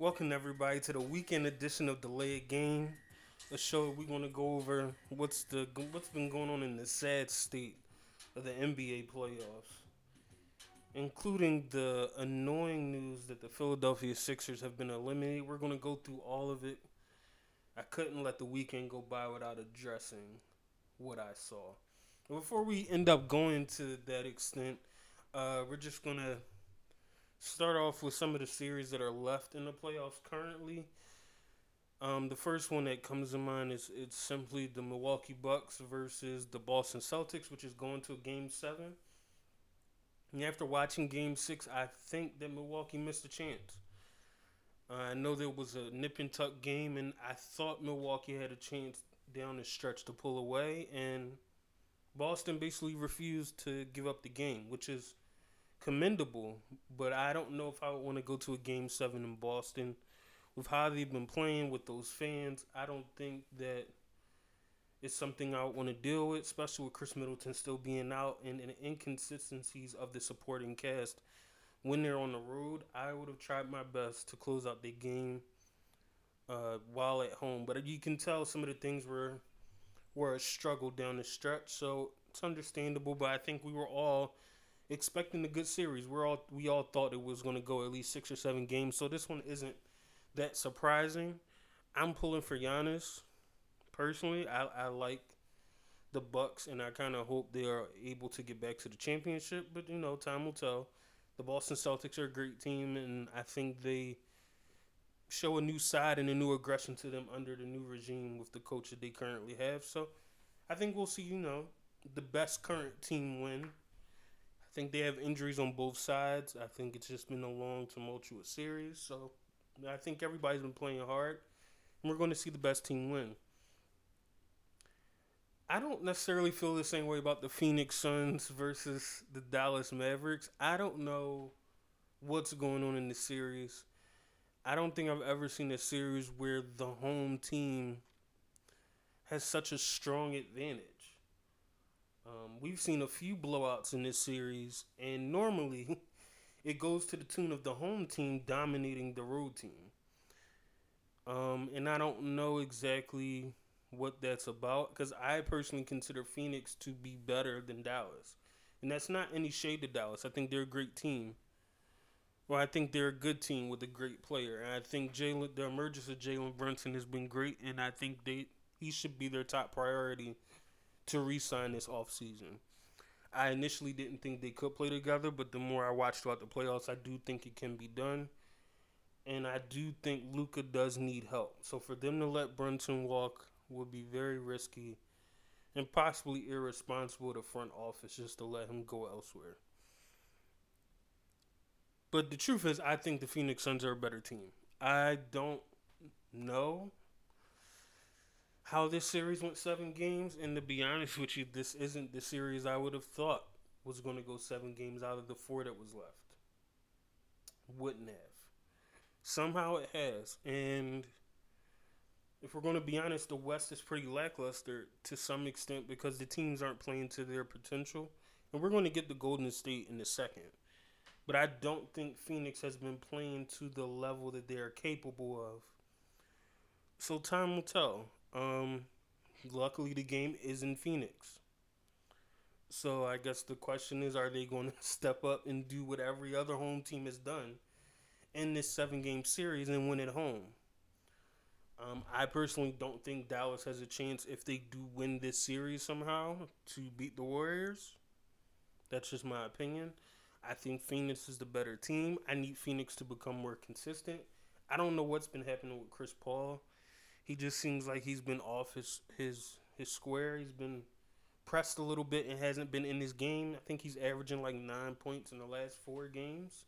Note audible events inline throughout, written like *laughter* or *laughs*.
Welcome everybody to the weekend edition of Delay Of Game, a show we're to go over what's the what's been going on in the sad state of the NBA playoffs, including the annoying news that the Philadelphia Sixers have been eliminated. We're to go through all of it. I couldn't let the weekend go by without addressing what I saw. Before we end up going to that extent, uh, we're just to start off with some of the series that are left in the playoffs currently. Um, the first one that comes to mind is it's simply the Milwaukee Bucks versus the Boston Celtics, which is going to a Game Seven. And after watching Game Six, I think that Milwaukee missed a chance. Uh, I know there was a nip and tuck game, and I thought Milwaukee had a chance down the stretch to pull away, and Boston basically refused to give up the game, which is commendable, but I don't know if I would want to go to a game seven in Boston. With how they've been playing with those fans, I don't think that it's something I would want to deal with, especially with Khris Middleton still being out and, and the inconsistencies of the supporting cast. When they're on the road, I would have tried my best to close out the game uh, while at home. But you can tell some of the things were were a struggle down the stretch, so it's understandable. But I think we were all expecting a good series. We're all we all thought it was going to go at least six or seven games. So this one isn't that surprising. I'm pulling for Giannis. Personally, I, I like the Bucks, and I kind of hope they are able to get back to the championship. But you know, time will tell. The Boston Celtics are a great team, and I think they show a new side and a new aggression to them under the new regime with the coach that they currently have. So I think we'll see. You know, the best current team win think they have injuries on both sides. I think it's just been a long, tumultuous series. So I think everybody's been playing hard, and we're going to see the best team win. I don't necessarily feel the same way about the Phoenix Suns versus the Dallas Mavericks. I don't know what's going on in the series. I don't think I've ever seen a series where the home team has such a strong advantage. Um, we've seen a few blowouts in this series, and normally *laughs* it goes to the tune of the home team dominating the road team. Um, and I don't know exactly what that's about because I personally consider Phoenix to be better than Dallas. And that's not any shade to Dallas. I think they're a great team. Well, I think they're a good team with a great player. And I think Jalen, the emergence of Jalen Brunson has been great, and I think they he should be their top priority to re-sign this offseason. I initially didn't think they could play together, but the more I watched throughout the playoffs, I do think it can be done. And I do think Luka does need help. So for them to let Brunson walk would be very risky and possibly irresponsible to front office just to let him go elsewhere. But the truth is, I think the Phoenix Suns are a better team. I don't know how this series went seven games, and to be honest with you, this isn't the series I would have thought was going to go seven games out of the four that was left. Wouldn't have. Somehow it has, and if we're going to be honest, the West is pretty lackluster to some extent because the teams aren't playing to their potential, and we're going to get the Golden State in a second. But I don't think Phoenix has been playing to the level that they are capable of. So time will tell. Um, luckily, the game is in Phoenix. So I guess the question is, are they going *laughs* to step up and do what every other home team has done in this seven-game series and win at home? Um, I personally don't think Dallas has a chance if they do win this series somehow to beat the Warriors. That's just my opinion. I think Phoenix is the better team. I need Phoenix to become more consistent. I don't know what's been happening with Chris Paul. He just seems like he's been off his his his square. He's been pressed a little bit and hasn't been in his game. I think he's averaging like nine points in the last four games.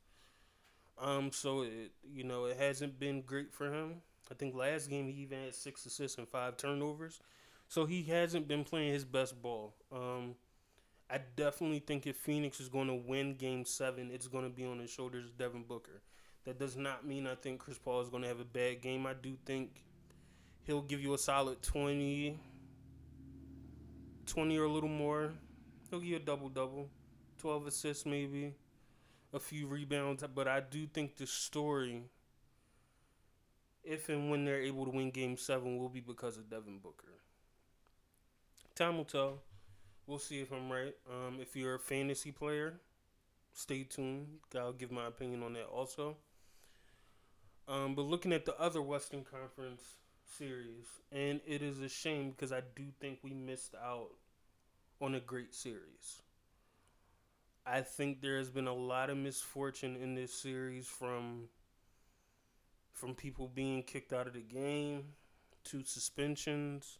Um, so it you know it hasn't been great for him. I think last game he even had six assists and five turnovers. So he hasn't been playing his best ball. Um, I definitely think if Phoenix is going to win Game Seven, it's going to be on the shoulders of Devin Booker. That does not mean I think Chris Paul is going to have a bad game. I do think he'll give you a solid 20, 20 or a little more. He'll give you a double double, 12 assists maybe, a few rebounds. But I do think the story if and when they're able to win Game Seven, will be because of Devin Booker. Time will tell. We'll see if I'm right. Um, if you're a fantasy player, stay tuned. I'll give my opinion on that also. Um, but looking at the other Western Conference series, and it is a shame because I do think we missed out on a great series. I think there has been a lot of misfortune in this series from from people being kicked out of the game to suspensions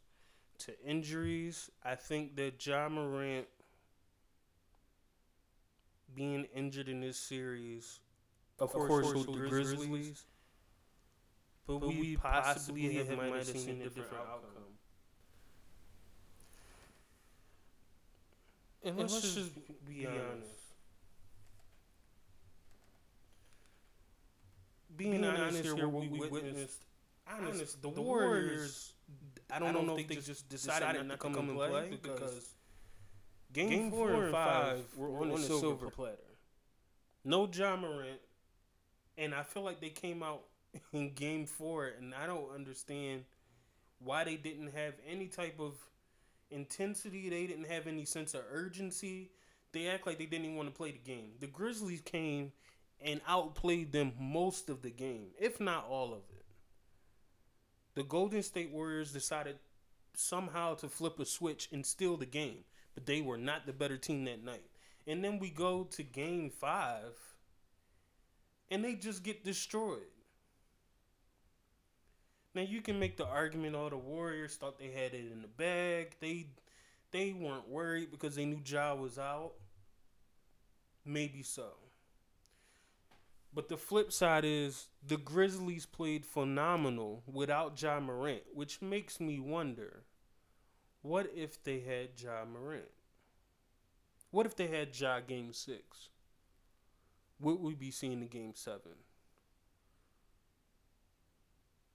to injuries. I think that Ja Morant being injured in this series, of, of course, course the Grizzlies, Grizzlies but, but we, possibly, have, might have seen, a different, outcome. outcome. And let's, and let's just be, be honest. honest. Being, being honest, honest here, what we witnessed, honest, the, the Warriors, I don't, I don't know if they just decided, decided not to come and play because, because game, game four, and five were on, on a silver, platter. No Ja Morant, and I feel like they came out in game four, and I don't understand why they didn't have any type of intensity. They didn't have any sense of urgency. They act like they didn't even want to play the game. The Grizzlies came and outplayed them most of the game, if not all of it. The Golden State Warriors decided somehow to flip a switch and steal the game, but they were not the better team that night. And then we go to game five, and they just get destroyed. Now you can make the argument all the Warriors thought they had it in the bag. They they weren't worried because they knew Ja was out. Maybe so. But the flip side is the Grizzlies played phenomenal without Ja Morant, which makes me wonder what if they had Ja Morant? What if they had Ja game six? Would we be seeing the game seven?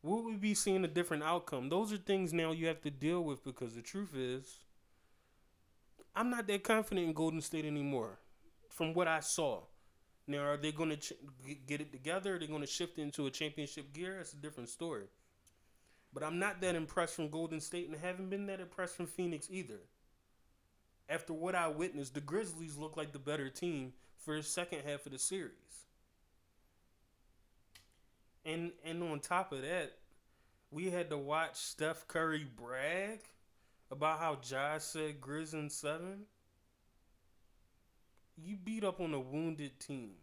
Would we be seeing a different outcome? Those are things now you have to deal with because the truth is, I'm not that confident in Golden State anymore. From what I saw, now are they going to ch- get it together? Are they going to shift into a championship gear? That's a different story. But I'm not that impressed from Golden State, and haven't been that impressed from Phoenix either. After what I witnessed, the Grizzlies look like the better team for the second half of the series. And and on top of that, we had to watch Steph Curry brag about how Josh said Grizz in seven. You beat up on a wounded team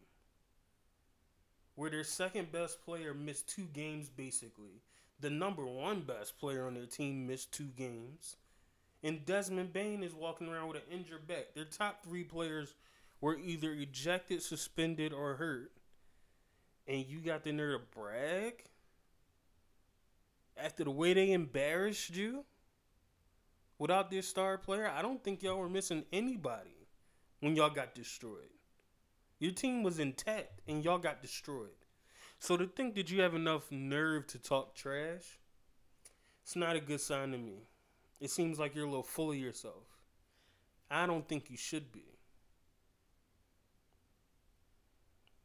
where their second best player missed two games basically. The number one best player on their team missed two games. And Desmond Bane is walking around with an injured back. Their top three players were either ejected, suspended, or hurt and you got the nerve to brag after the way they embarrassed you without this star player, I don't think y'all were missing anybody when y'all got destroyed. Your team was intact and y'all got destroyed. So to think that you have enough nerve to talk trash, it's not a good sign to me. It seems like you're a little full of yourself. I don't think you should be.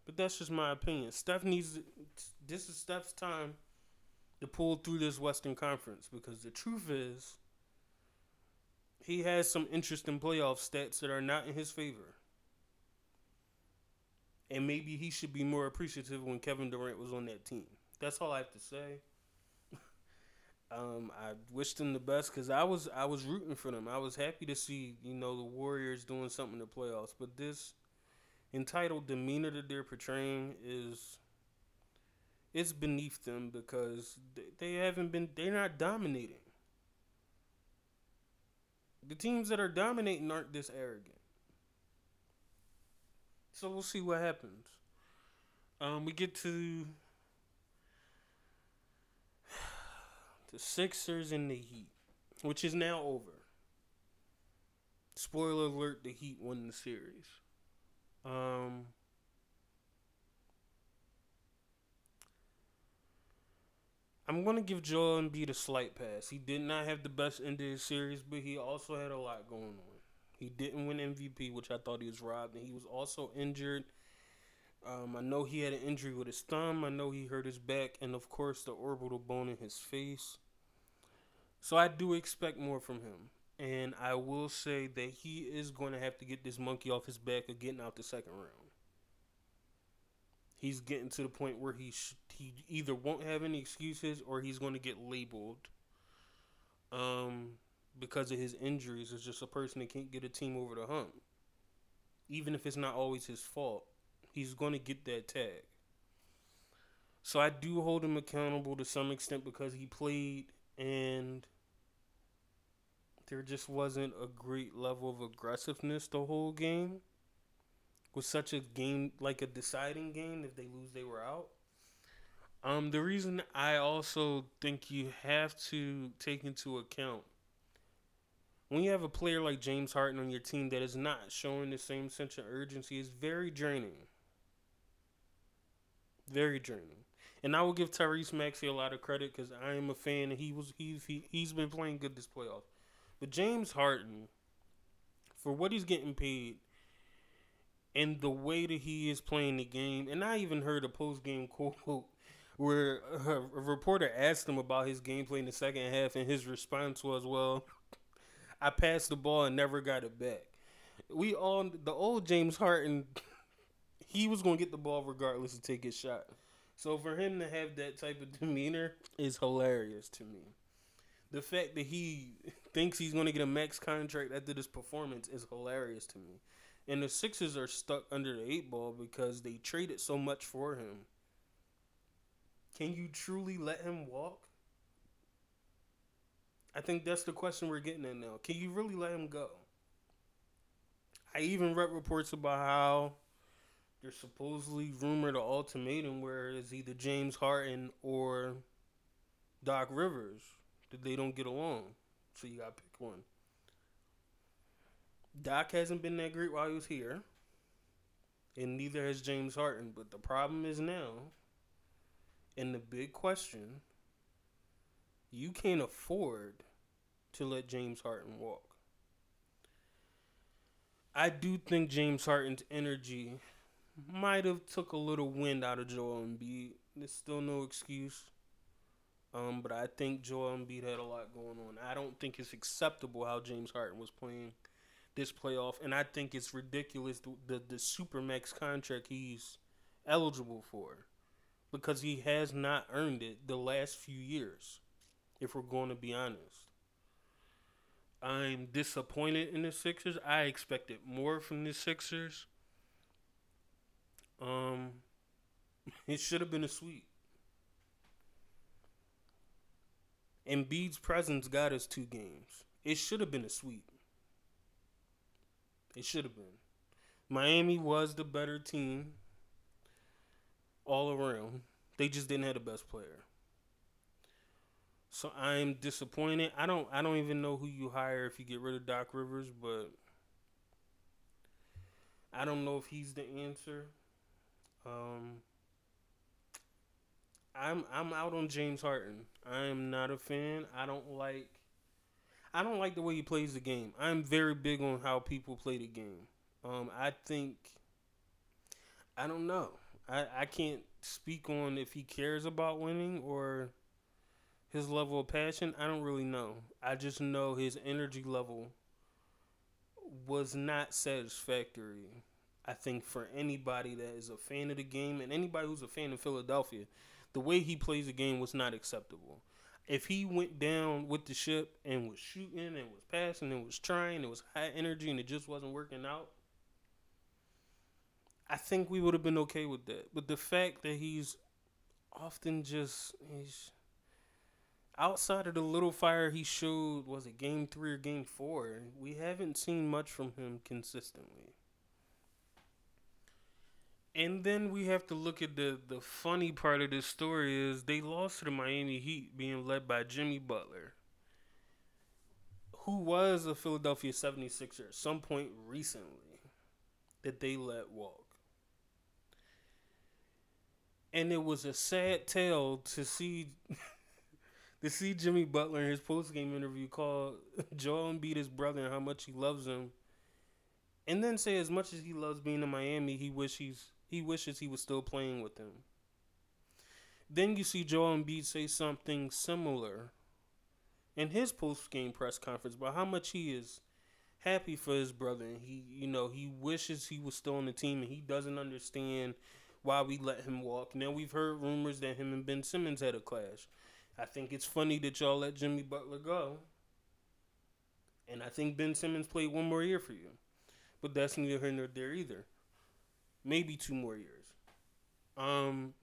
But that's just my opinion. Steph needs this is Steph's time to pull through this Western Conference because the truth is he has some interesting playoff stats that are not in his favor. And maybe he should be more appreciative when Kevin Durant was on that team. That's all I have to say. *laughs* um, I wished them the best because I was I was rooting for them. I was happy to see you know the Warriors doing something in the playoffs. But this entitled demeanor that they're portraying is it's beneath them because they haven't been they're not dominating. The teams that are dominating aren't this arrogant. So we'll see what happens. Um, we get to *sighs* the Sixers and the Heat, which is now over. Spoiler alert: the Heat won the series. Um, I'm gonna give Joel Embiid a slight pass. He did not have the best end of his series, but he also had a lot going on. He didn't win MVP, which I thought he was robbed, and he was also injured Um, I know he had an injury with his thumb. I know he hurt his back, and of course the orbital bone in his face. So I do expect more from him, and I will say that he is going to have to get this monkey off his back of getting out the second round. He's getting to the point where he sh- he either won't have any excuses or he's going to get labeled. Um, because of his injuries, is just a person that can't get a team over the hump. Even if it's not always his fault, he's going to get that tag. So I do hold him accountable to some extent because he played and there just wasn't a great level of aggressiveness the whole game. Was such a game like a deciding game. If they lose, they were out. Um, the reason I also think you have to take into account when you have a player like James Harden on your team that is not showing the same sense of urgency is very draining. Very draining. And I will give Tyrese Maxey a lot of credit because I am a fan and he was he's he, he's been playing good this playoff. But James Harden, for what he's getting paid, and the way that he is playing the game, and I even heard a post game *laughs* quote where a, reporter asked him about his gameplay in the second half, and his response was, "Well, I passed the ball and never got it back." We all the old James Harden, *laughs* he was gonna get the ball regardless to take his shot. So for him to have that type of demeanor is hilarious to me. The fact that he *laughs* thinks he's going to get a max contract after this performance is hilarious to me. And the Sixers are stuck under the eight ball because they traded so much for him. Can you truly let him walk? I think that's the question we're getting at now. Can you really let him go? I even read reports about how there's supposedly rumored an ultimatum where it's either James Harden or Doc Rivers that they don't get along. So you gotta pick one. Doc hasn't been that great while he was here. And neither has James Harden. But the problem is now, and the big question, you can't afford to let James Harden walk. I do think James Harden's energy might have took a little wind out of Joel Embiid. There's still no excuse. Um, but I think Joel Embiid had a lot going on. I don't think it's acceptable how James Harden was playing this playoff, and I think it's ridiculous the the, the supermax contract he's eligible for because he has not earned it the last few years. If we're going to be honest, I'm disappointed in the Sixers. I expected more from the Sixers. Um, *laughs* it should have been a sweep. Embiid's presence got us two games. It should have been a sweep. It should have been. Miami was the better team all around. They just didn't have the best player. So I'm disappointed. I don't I don't even know who you hire if you get rid of Doc Rivers, but I don't know if he's the answer. Um I'm I'm out on James Harden. I am not a fan. I don't like I don't like the way he plays the game. I'm very big on how people play the game. Um, I think I don't know. I, I can't speak on if he cares about winning or his level of passion. I don't really know. I just know his energy level was not satisfactory. I think for anybody that is a fan of the game and anybody who's a fan of Philadelphia, the way he plays the game was not acceptable. If he went down with the ship and was shooting and was passing and was trying, it was high energy and it just wasn't working out, I think we would have been okay with that. But the fact that he's often just he's outside of the little fire he showed was it game three or game four, we haven't seen much from him consistently. And then we have to look at the the funny part of this story is they lost to the Miami Heat being led by Jimmy Butler, who was a Philadelphia 76er at some point recently that they let walk. And it was a sad tale to see *laughs* to see Jimmy Butler in his post game interview call *laughs* Joel Embiid his brother and how much he loves him. And then say as much as he loves being in Miami, he wish he's He wishes he was still playing with him. Then you see Joel Embiid say something similar in his post game press conference about how much he is happy for his brother and he you know he wishes he was still on the team and he doesn't understand why we let him walk. Now we've heard rumors that him and Ben Simmons had a clash. I think it's funny that y'all let Jimmy Butler go. And I think Ben Simmons played one more year for you. But that's neither here nor there either. Maybe two more years. Um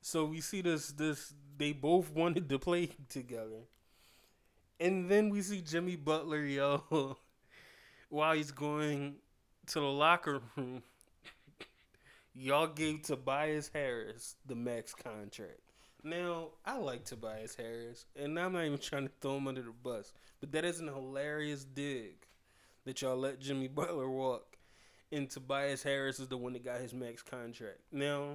so we see this this they both wanted to play *laughs* together. And then we see Jimmy Butler *laughs* yo while he's going to the locker room. Y'all gave Tobias Harris the max contract. Now, I like Tobias Harris, and I'm not even trying to throw him under the bus, but that is an hilarious dig that y'all let Jimmy *laughs* Butler walk, and Tobias Harris is the one that got his max contract. Now,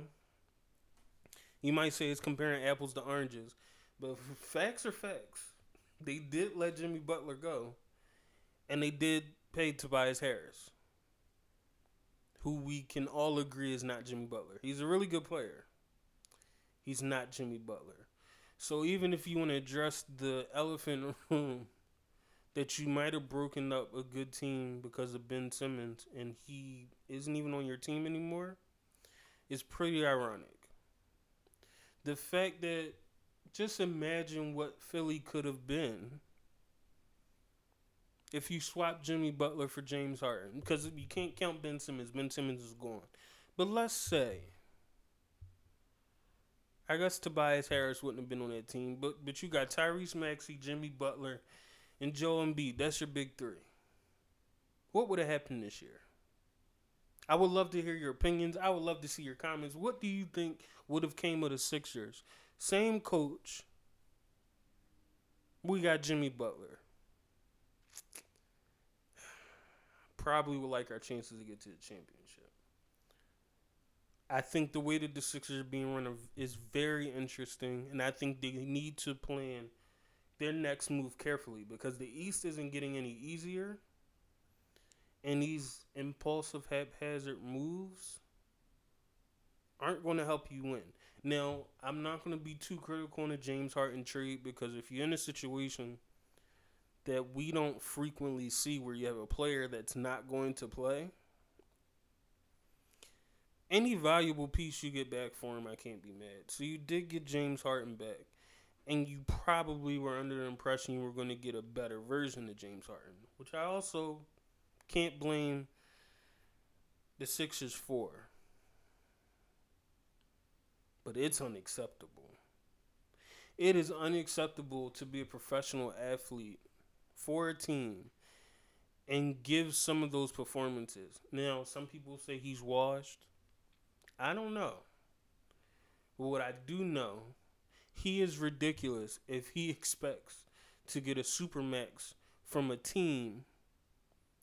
you might say it's comparing apples to oranges, but facts are facts. They did let Jimmy Butler go, and they did pay Tobias Harris, who we can all agree is not Jimmy Butler. He's a really good player. He's not Jimmy Butler. So even if you want to address the elephant room that you might have broken up a good team because of Ben Simmons and he isn't even on your team anymore, is pretty ironic. The fact that just imagine what Philly could have been if you swap Jimmy Butler for James Harden because you can't count Ben Simmons. Ben Simmons is gone. But let's say I guess Tobias Harris wouldn't have been on that team, but but you got Tyrese Maxey, Jimmy Butler, and Joel Embiid. That's your big three. What would have happened this year? I would love to hear your opinions. I would love to see your comments. What do you think would have came of the Sixers? Same coach. We got Jimmy Butler. Probably would like our chances to get to the championship. I think the way that the Sixers are being run is very interesting, and I think they need to plan their next move carefully because the East isn't getting any easier, and these impulsive, haphazard moves aren't going to help you win. Now, I'm not going to be too critical on the James Harden trade because if you're in a situation that we don't frequently see where you have a player that's not going to play any valuable piece you get back for him, I can't be mad. So you did get James Harden back, and you probably were under the impression you were going to get a better version of James Harden, which I also can't blame the Sixers for. But it's unacceptable. It is unacceptable to be a professional athlete for a team and give some of those performances. Now, some people say he's washed. I don't know. But what I do know, he is ridiculous if he expects to get a supermax from a team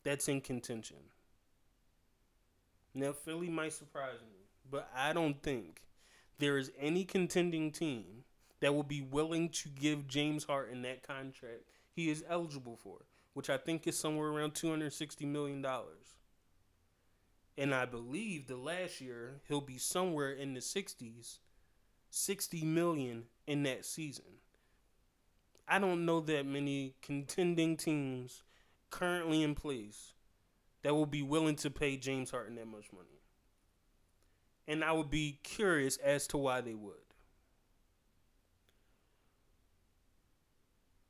that's in contention. Now Philly might surprise me, but I don't think there is any contending team that will be willing to give James Harden that contract he is eligible for, which I think is somewhere around two hundred sixty million dollars. And I believe the last year he'll be somewhere in the 60s, 60 million in that season. I don't know that many contending teams currently in place that will be willing to pay James Harden that much money. And I would be curious as to why they would.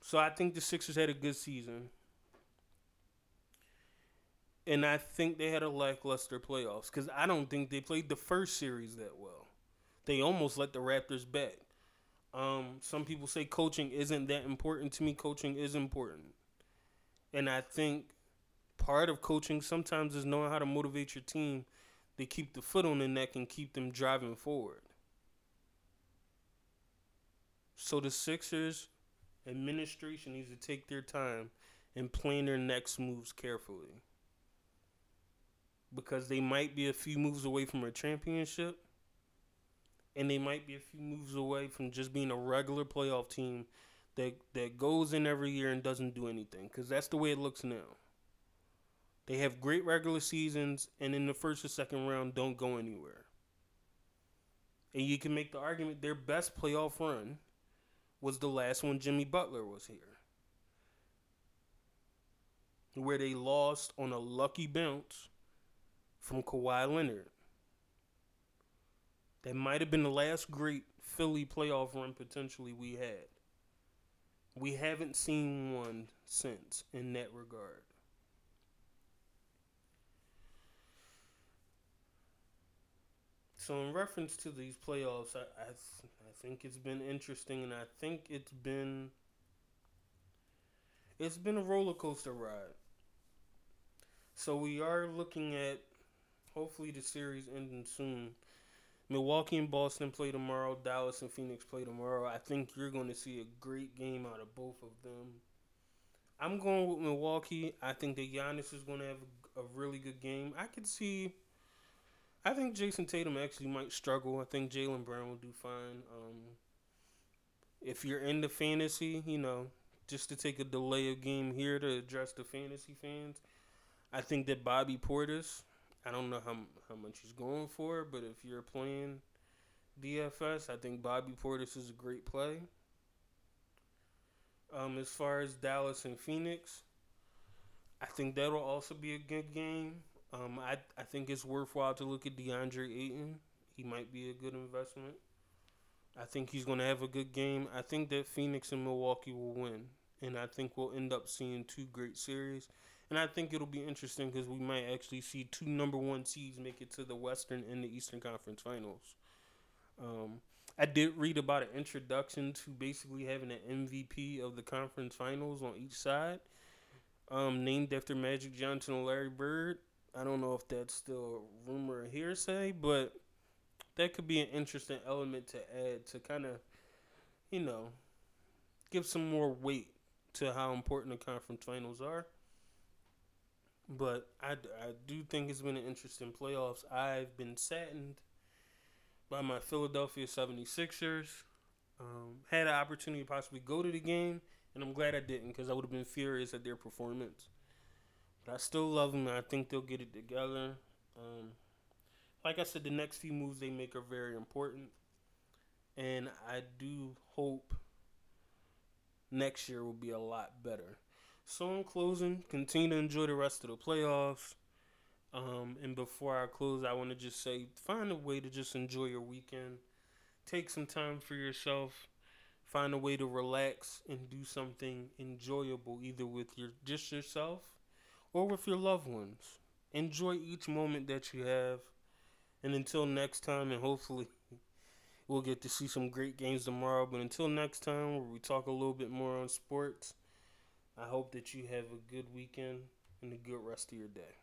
So I think the Sixers had a good season and I think they had a lackluster playoffs because I don't think they played the first series that well. They almost let the Raptors back. Um, some people say coaching isn't that important to me. Coaching is important, and I think part of coaching sometimes is knowing how to motivate your team to keep the foot on the neck and keep them driving forward. So the Sixers administration needs to take their time and plan their next moves carefully because they might be a few moves away from a championship and they might be a few moves away from just being a regular playoff team that that goes in every year and doesn't do anything because that's the way it looks now. They have great regular seasons and in the first or second round don't go anywhere. And you can make the argument their best playoff run was the last one Jimmy Butler was here. Where they lost on a lucky bounce from Kawhi Leonard. That might have been the last great Philly playoff run potentially we had. We haven't seen one since in that regard. So, in reference to these playoffs, I, I, I think it's been interesting, and I think it's been it's been a roller coaster ride. So we are looking at hopefully the series ending soon. Milwaukee and Boston play tomorrow. Dallas and Phoenix play tomorrow. I think you're going to see a great game out of both of them. I'm going with Milwaukee. I think that Giannis is going to have a, a really good game. I could see. I think Jayson Tatum actually might struggle. I think Jaylen Brown will do fine. Um, if you're into fantasy, you know, just to take a delay of game here to address the fantasy fans, I think that Bobby Portis I don't know how how much he's going for, but if you're playing DFS, I think Bobby Portis is a great play. Um, as far as Dallas and Phoenix, I think that'll also be a good game. Um, I I think it's worthwhile to look at DeAndre Ayton. He might be a good investment. I think he's going to have a good game. I think that Phoenix and Milwaukee will win, and I think we'll end up seeing two great series. And I think it'll be interesting because we might actually see two number one seeds make it to the Western and the Eastern Conference Finals. Um, I did read about an introduction to basically having an MVP of the conference finals on each side, um, named after Magic Johnson and Larry Bird. I don't know if that's still rumor or hearsay, but that could be an interesting element to add to kind of, you know, give some more weight to how important the conference finals are. But I, I do think it's been an interesting playoffs. I've been saddened by my Philadelphia 76ers. Um, had an opportunity to possibly go to the game, and I'm glad I didn't because I would have been furious at their performance. But I still love them, and I think they'll get it together. Um, like I said, the next few moves they make are very important. And I do hope next year will be a lot better. So in closing, continue to enjoy the rest of the playoffs. Um, and before I close, I want to just say find a way to just enjoy your weekend. Take some time for yourself. Find a way to relax and do something enjoyable, either with your just yourself or with your loved ones. Enjoy each moment that you have. And until next time, and hopefully *laughs* we'll get to see some great games tomorrow. But until next time, where we talk a little bit more on sports. I hope that you have a good weekend and a good rest of your day.